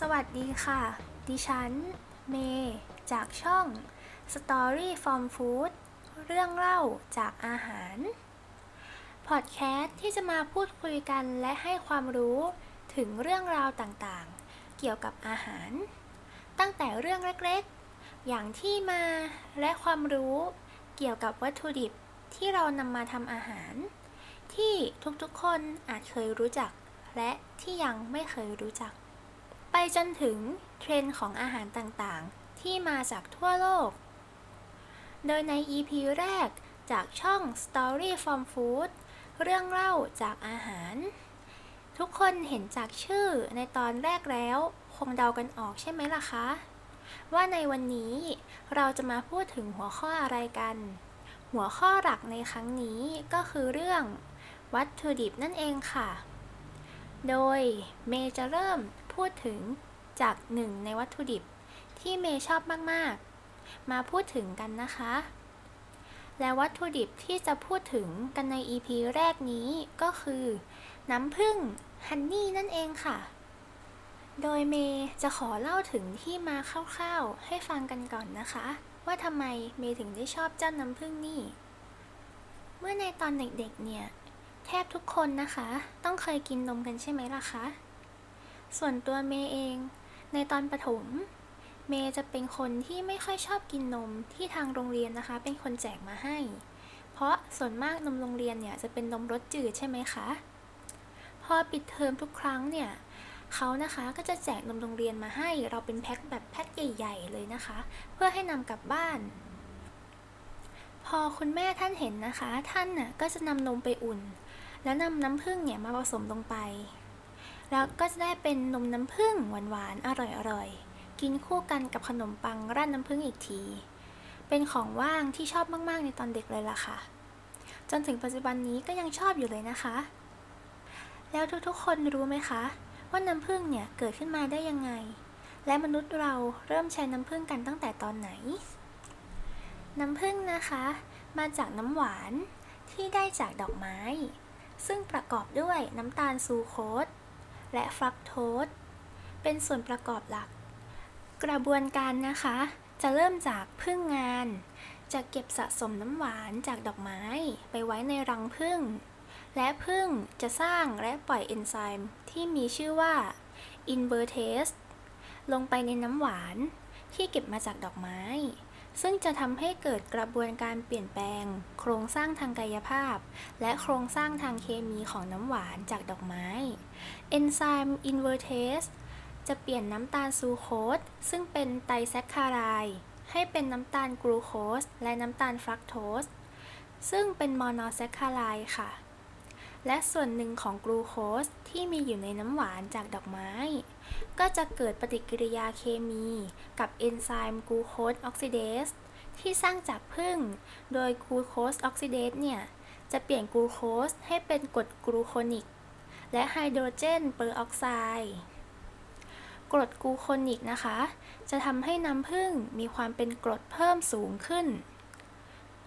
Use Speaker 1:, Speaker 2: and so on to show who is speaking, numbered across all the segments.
Speaker 1: สวัสดีค่ะ ดิฉัน เมย์จากช่อง Story from Food เรื่องเล่าจากอาหาร พอดแคสต์ที่จะมาพูดคุยกันและให้ความรู้ถึงเรื่องราวต่างๆ เกี่ยวกับอาหาร ตั้งแต่เรื่องเล็กๆ อย่างที่มาและความรู้เกี่ยวกับวัตถุดิบที่เรานำมาทำอาหาร ที่ทุกๆคนอาจเคยรู้จัก และที่ยังไม่เคยรู้จัก ไปจนถึงเทรนด์ของอาหารต่างๆ ที่มาจากทั่วโลก โดยใน EP แรกจากช่อง Story from Food เรื่องเล่าจากอาหาร ทุกคนเห็นจากชื่อในตอนแรกแล้ว คงเดากันออกใช่ไหมล่ะคะ ว่าในวันนี้เราจะมาพูดถึงหัวข้ออะไรกัน หัวข้อหลักในครั้งนี้ก็คือเรื่องวัตถุดิบนั่นเองค่ะ โดยเมย์จะเริ่ม พูดถึงจากหนึ่งในวัตถุดิบที่เมย์ชอบมาก ๆ มาพูดถึงกันนะคะ และวัตถุดิบที่จะพูดถึงกันใน EP แรกนี้ก็คือ น้ำผึ้งฮันนี่นั่นเองค่ะ โดยเมย์จะขอเล่าถึงที่มาคร่าวๆ ให้ฟังกันก่อนนะคะ ว่าทำไมเมย์ถึงได้ชอบเจ้าน้ำผึ้งนี่ เมื่อในตอนเด็กๆ เนี่ย แทบทุกคนนะคะ ต้องเคยกินนมกันใช่ไหมล่ะคะ ส่วนตัวเมย์เอง ในตอนประถม เมย์จะเป็นคนที่ไม่ค่อยชอบกินนมที่ทางโรงเรียนนะคะ เป็นคนแจกมาให้ เพราะส่วนมากนมโรงเรียนเนี่ยจะเป็นนมรสจืดใช่ไหมคะ พอปิดเทอมทุกครั้งเนี่ยเขานะคะก็จะแจกนมโรงเรียนมาให้ เราเป็นแพ็คแบบแพ็คใหญ่ ๆ เลยนะคะ เพื่อให้นำกลับบ้าน พอคุณแม่ท่านเห็นนะคะ ท่านน่ะก็จะนำนมไปอุ่น แล้วนำน้ำผึ้งเนี่ยมาผสมลงไป แล้วก็จะได้เป็นนมน้ำผึ้งหวานๆ อร่อยๆ กินคู่กันกับขนมปังราดน้ำผึ้งอีกที เป็นของว่างที่ชอบมากๆ ในตอนเด็กเลยล่ะค่ะ จนถึงปัจจุบันนี้ก็ยังชอบอยู่เลยนะคะ แล้วทุกๆ คนรู้ไหมคะ ว่าน้ำผึ้งเนี่ยเกิดขึ้นมาได้ยังไง และมนุษย์เราเริ่มใช้น้ำผึ้งกันตั้งแต่ตอนไหน น้ำผึ้งนะคะ มาจากน้ำหวานที่ได้จากดอกไม้ ซึ่งประกอบด้วยน้ำตาลซูโคส และฟรักโตสเป็นส่วนประกอบหลัก กระบวนการนะคะ จะเริ่มจากผึ้งงาน จะเก็บสะสมน้ำหวานจากดอกไม้ไปไว้ในรังผึ้งและผึ้งจะสร้างและปล่อยเอนไซม์ที่มีชื่อว่า invertase ลงไปในน้ำหวานที่เก็บมาจากดอกไม้ ซึ่งจะทำให้เกิดกระบวนการเปลี่ยนแปลง โครงสร้างทางกายภาพ และโครงสร้างทางเคมีของน้ำหวานจากดอกไม้ เอนไซม์ invertase จะเปลี่ยนน้ำตาลซูโคสซึ่งเป็นไดแซคคาไรด์ให้เป็นน้ำตาลกลูโคสและน้ำตาลฟรักโตสซึ่งเป็นมอโนแซคคาไรด์ค่ะ และส่วนหนึ่งของกลูโคสที่มีอยู่ในน้ำหวานจากดอกไม้ ก็จะเกิดปฏิกิริยาเคมีกับเอนไซม์ glucose oxidase ที่สร้างจากผึ้งโดย glucose oxidase เนี่ย จะเปลี่ยนกลูโคสให้เป็นกรดกลูโคนิก และไฮโดรเจนเปอร์ออกไซด์กรดกลูโคนิกนะคะ จะทำให้น้ำผึ้งมีความเป็นกรดเพิ่มสูงขึ้น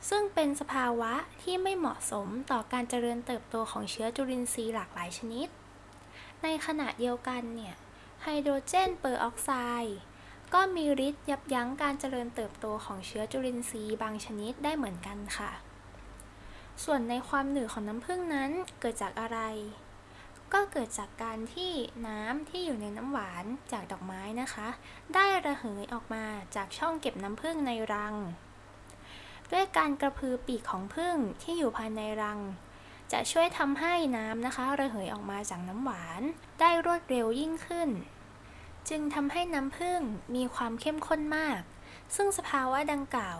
Speaker 1: ซึ่งเป็นสภาวะที่ไม่เหมาะสมต่อการเจริญเติบโตของเชื้อจุลินทรีย์หลากหลายชนิด ในขณะเดียวกันเนี่ย ไฮโดรเจนเปอร์ออกไซด์ก็มีฤทธิ์ยับยั้งการเจริญเติบโตของเชื้อจุลินทรีย์บางชนิดได้เหมือนกันค่ะ ส่วนในความหนืดของน้ำผึ้งนั้นเกิดจากอะไร ก็เกิดจากการที่น้ำที่อยู่ในน้ำหวานจากดอกไม้นะคะ ได้ระเหยออกมาจากช่องเก็บน้ำผึ้งในรัง ด้วยการกระพือปีกของผึ้งที่อยู่ภายในรัง จะช่วยทำให้น้ำนะคะ ระเหยออกมาจากน้ำหวาน ได้รวดเร็วยิ่งขึ้น จึงทำให้น้ำผึ้งมีความเข้มข้นมาก ซึ่งสภาวะดังกล่าว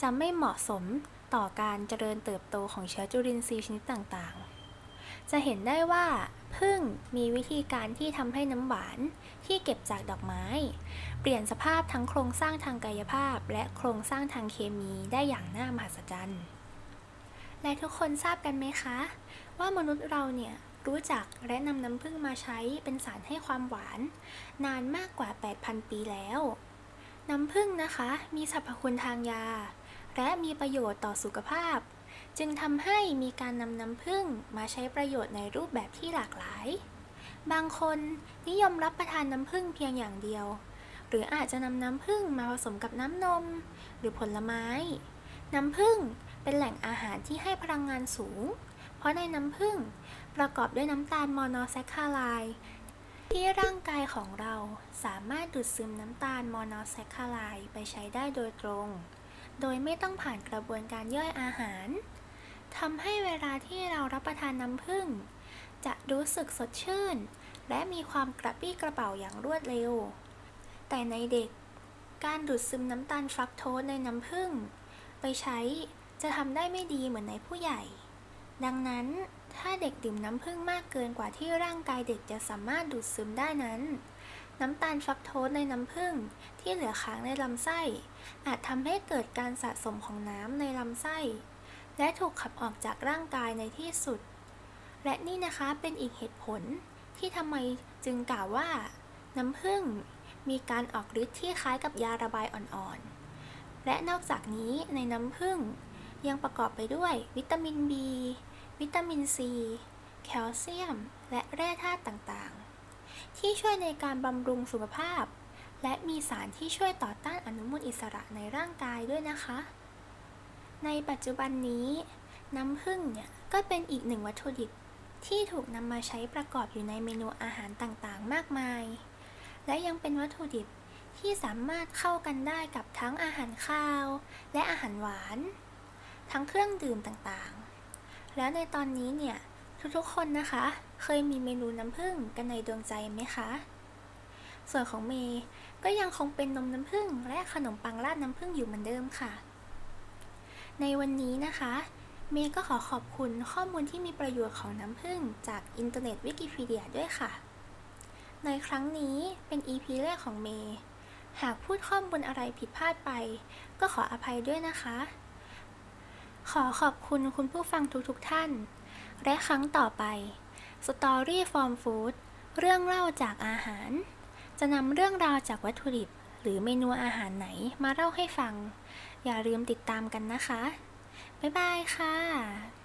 Speaker 1: จะไม่เหมาะสมต่อการเจริญเติบโตของเชื้อจุลินทรีย์ชนิดต่างๆ จะเห็นได้ว่าผึ้งมีวิธีการที่ทำให้น้ำหวานที่เก็บจากดอกไม้ เปลี่ยนสภาพทั้งโครงสร้างทางกายภาพ และโครงสร้างทางเคมีได้อย่างน่ามหัศจรรย์ และทุกคนทราบกันไหมคะ ว่ามนุษย์เราเนี่ยรู้จักและนำน้ำผึ้งมาใช้เป็นสารให้ความหวาน นานมากกว่า 8,000 ปีแล้ว น้ำผึ้งนะคะ มีสรรพคุณทางยา และมีประโยชน์ต่อสุขภาพ จึงทำให้มีการนำน้ำผึ้งมาใช้ประโยชน์ในรูปแบบที่หลากหลาย บางคนนิยมรับประทานน้ำผึ้งเพียงอย่างเดียว หรืออาจจะนำน้ำผึ้งมาผสมกับน้ำนม หรือผลไม้ น้ำผึ้ง เป็นแหล่งอาหารที่ให้พลังงานสูง เพราะในน้ำผึ้งประกอบด้วยน้ำตาลมโนอแซคคาไลที่ร่างกายของเราสามารถดูดซึมน้ำตาลมโนอแซคคาไลไปใช้ได้โดยตรง โดยไม่ต้องผ่านกระบวนการย่อยอาหารทำให้เวลาที่เรารับประทานน้ำผึ้งจะรู้สึกสดชื่น และมีความกระปรี้กระเป๋าอย่างรวดเร็ว แต่ในเด็กการดูดซึมน้ำตาลฟรักโตสในน้ำผึ้งไปใช้ จะทำได้ไม่ดีเหมือนในผู้ใหญ่ ดังนั้นถ้าเด็กดื่มน้ำผึ้งมากเกินกว่าที่ร่างกายเด็กจะสามารถดูดซึมได้นั้น น้ำตาลฟรักโตสในน้ำผึ้งที่เหลือค้างในลำไส้ อาจทำให้เกิดการสะสมของน้ำในลำไส้ และถูกขับออกจากร่างกายในที่สุด และนี่นะคะเป็นอีกเหตุผลที่ทำไมจึงกล่าวว่า น้ำผึ้งมีการออกฤทธิ์ที่คล้ายกับยาระบายอ่อนๆ และนอกจากนี้ในน้ำผึ้ง ยังประกอบไปด้วย วิตามิน B วิตามิน C แคลเซียม และแร่ธาตุต่างๆ ที่ช่วยในการบำรุงสุขภาพ และมีสารที่ช่วยต่อต้านอนุมูลอิสระในร่างกายด้วยนะคะ ในปัจจุบันนี้ น้ำผึ้งเนี่ยก็เป็นอีกหนึ่งวัตถุดิบที่ถูกนำมาใช้ประกอบอยู่ในเมนูอาหารต่างๆ มากมาย และยังเป็นวัตถุดิบที่สามารถเข้ากันได้กับทั้งอาหารข้าว และอาหารหวาน ทั้งเครื่องดื่มต่างๆ แล้วในตอนนี้เนี่ยทุกๆคนนะคะ เคยมีเมนูน้ำผึ้งกันในดวงใจไหมคะ ส่วนของเมย์ก็ยังคงเป็นนมน้ำผึ้งและขนมปังราดน้ำผึ้งอยู่เหมือนเดิมค่ะ ในวันนี้นะคะ เมย์ก็ขอขอบคุณข้อมูลที่มีประโยชน์ของน้ำผึ้งจากอินเทอร์เน็ตวิกิพีเดียด้วยค่ะ ในครั้งนี้เป็น EP แรกของเมย์หากพูดข้อมูลอะไรผิดพลาดไป ก็ขออภัยด้วยนะคะ ขอขอบคุณคุณผู้ฟังทุกๆทท่าน และครั้งต่อไป Story from Food เรื่องเล่าจากอาหาร จะนำเรื่องราวจากวัตถุดิบ หรือเมนูอาหารไหนมาเล่าให้ฟัง อย่าลืมติดตามกันนะคะ บ๊ายบายค่ะ